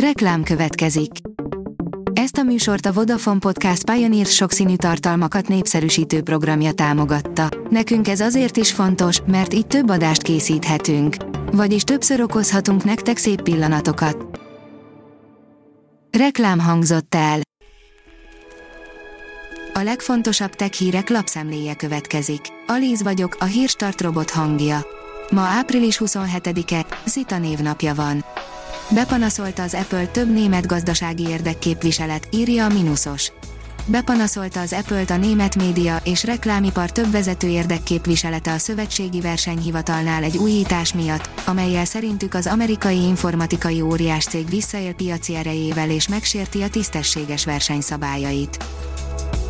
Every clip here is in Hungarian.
Reklám következik. Ezt a műsort a Vodafone Podcast Pioneer sokszínű tartalmakat népszerűsítő programja támogatta. Nekünk ez azért is fontos, mert így több adást készíthetünk. Vagyis többször okozhatunk nektek szép pillanatokat. Reklám hangzott el. A legfontosabb tech hírek lapszemléje következik. Alíz vagyok, a hírstart robot hangja. Ma április 27-e, Zita névnapja van. Bepanaszolta az Apple több német gazdasági érdekképviselet, írja a Minusos. Bepanaszolta az Apple-t a német média és reklámipar több vezető érdekképviselete a szövetségi versenyhivatalnál egy újítás miatt, amelyel szerintük az amerikai informatikai óriáscég visszaél piaci erejével és megsérti a tisztességes versenyszabályait.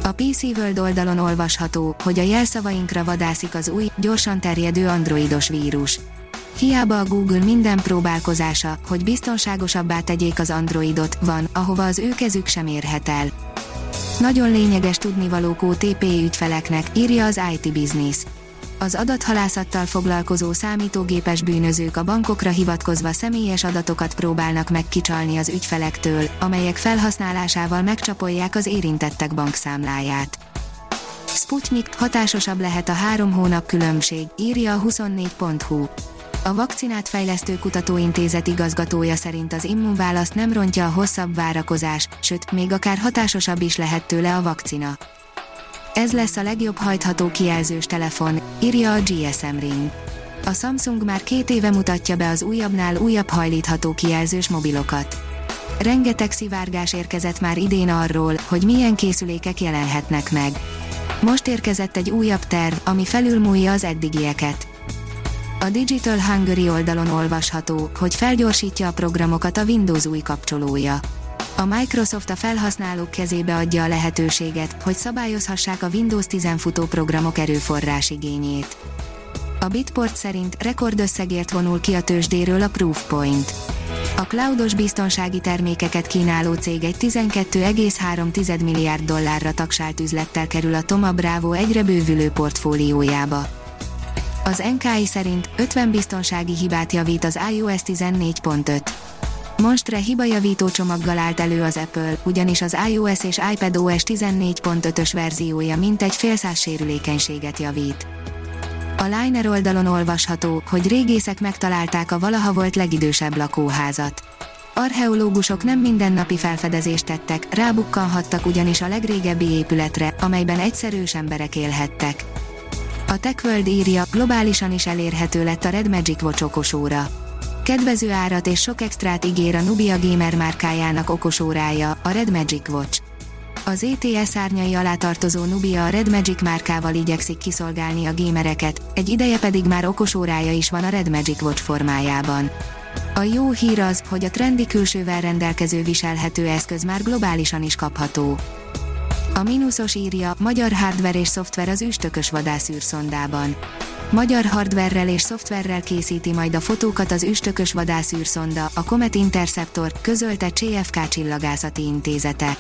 A PC World oldalon olvasható, hogy a jelszavainkra vadászik az új, gyorsan terjedő androidos vírus. Hiába a Google minden próbálkozása, hogy biztonságosabbá tegyék az Androidot, van, ahova az ő kezük sem érhet el. Nagyon lényeges tudnivalók OTP ügyfeleknek, írja az IT Business. Az adathalászattal foglalkozó számítógépes bűnözők a bankokra hivatkozva személyes adatokat próbálnak megkicsalni az ügyfelektől, amelyek felhasználásával megcsapolják az érintettek bankszámláját. Sputnik hatásosabb lehet a három hónap különbség, írja a 24.hu. A vakcinát fejlesztő kutatóintézet igazgatója szerint az immunválaszt nem rontja a hosszabb várakozás, sőt, még akár hatásosabb is lehet tőle a vakcina. Ez lesz a legjobb hajtható kijelzős telefon, írja a GSM Ring. A Samsung már két éve mutatja be az újabbnál újabb hajlítható kijelzős mobilokat. Rengeteg szivárgás érkezett már idén arról, hogy milyen készülékek jelenhetnek meg. Most érkezett egy újabb terv, ami felülmúlja az eddigieket. A Digital Hungary oldalon olvasható, hogy felgyorsítja a programokat a Windows új kapcsolója. A Microsoft a felhasználók kezébe adja a lehetőséget, hogy szabályozhassák a Windows 10 futó programok erőforrás igényét. A Bitport szerint rekordösszegért vonul ki a tőzsdéről a Proofpoint. A cloudos biztonsági termékeket kínáló cég egy 12,3 milliárd dollárra tagsált üzlettel kerül a Toma Bravo egyre bővülő portfóliójába. Az NKI szerint 50 biztonsági hibát javít az iOS 14.5. Monstre hibajavító csomaggal állt elő az Apple, ugyanis az iOS és iPadOS 14.5-ös verziója mintegy fél száz sérülékenységet javít. A Liner oldalon olvasható, hogy régészek megtalálták a valaha volt legidősebb lakóházat. Archeológusok nem mindennapi felfedezést tettek, rábukkanhattak ugyanis a legrégebbi épületre, amelyben egyszerűs emberek élhettek. A TechWorld írja, globálisan is elérhető lett a Red Magic Watch okosóra. Kedvező árat és sok extrát ígér a Nubia Gamer márkájának okosórája, a Red Magic Watch. Az ETS árnyai alá tartozó Nubia a Red Magic márkával igyekszik kiszolgálni a gamereket, egy ideje pedig már okosórája is van a Red Magic Watch formájában. A jó hír az, hogy a trendi külsővel rendelkező viselhető eszköz már globálisan is kapható. A mínuszos írja, magyar hardware és szoftver az üstökös vadászűrszondában. Magyar hardverrel és szoftverrel készíti majd a fotókat az üstökös vadászűrszonda, a Comet Interceptor, közölte CFK csillagászati intézete.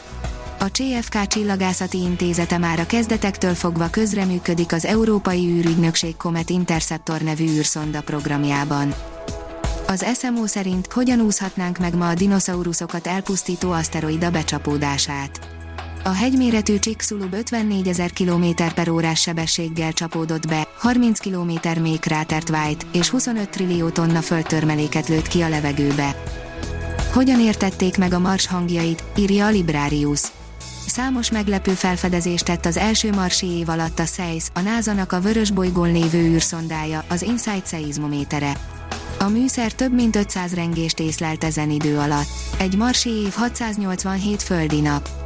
A CFK csillagászati intézete már a kezdetektől fogva közreműködik az Európai űrügynökség Comet Interceptor nevű űrszonda programjában. Az SMO szerint hogyan úszhatnánk meg ma a dinoszauruszokat elpusztító aszteroida becsapódását a hegyméretű Csíkszulub 54 ezer km per órás sebességgel csapódott be, 30 km mély krátert vájt, és 25 trillió tonna földtörmeléket lőtt ki a levegőbe. Hogyan értették meg a Mars hangjait, írja a Librarius. Számos meglepő felfedezést tett az első marsi év alatt a SEIS, a NASA-nak a vörös bolygón lévő űrszondája, az InSight szeizmométere. A műszer több mint 500 rengést észlelt ezen idő alatt. Egy marsi év 687 földi nap.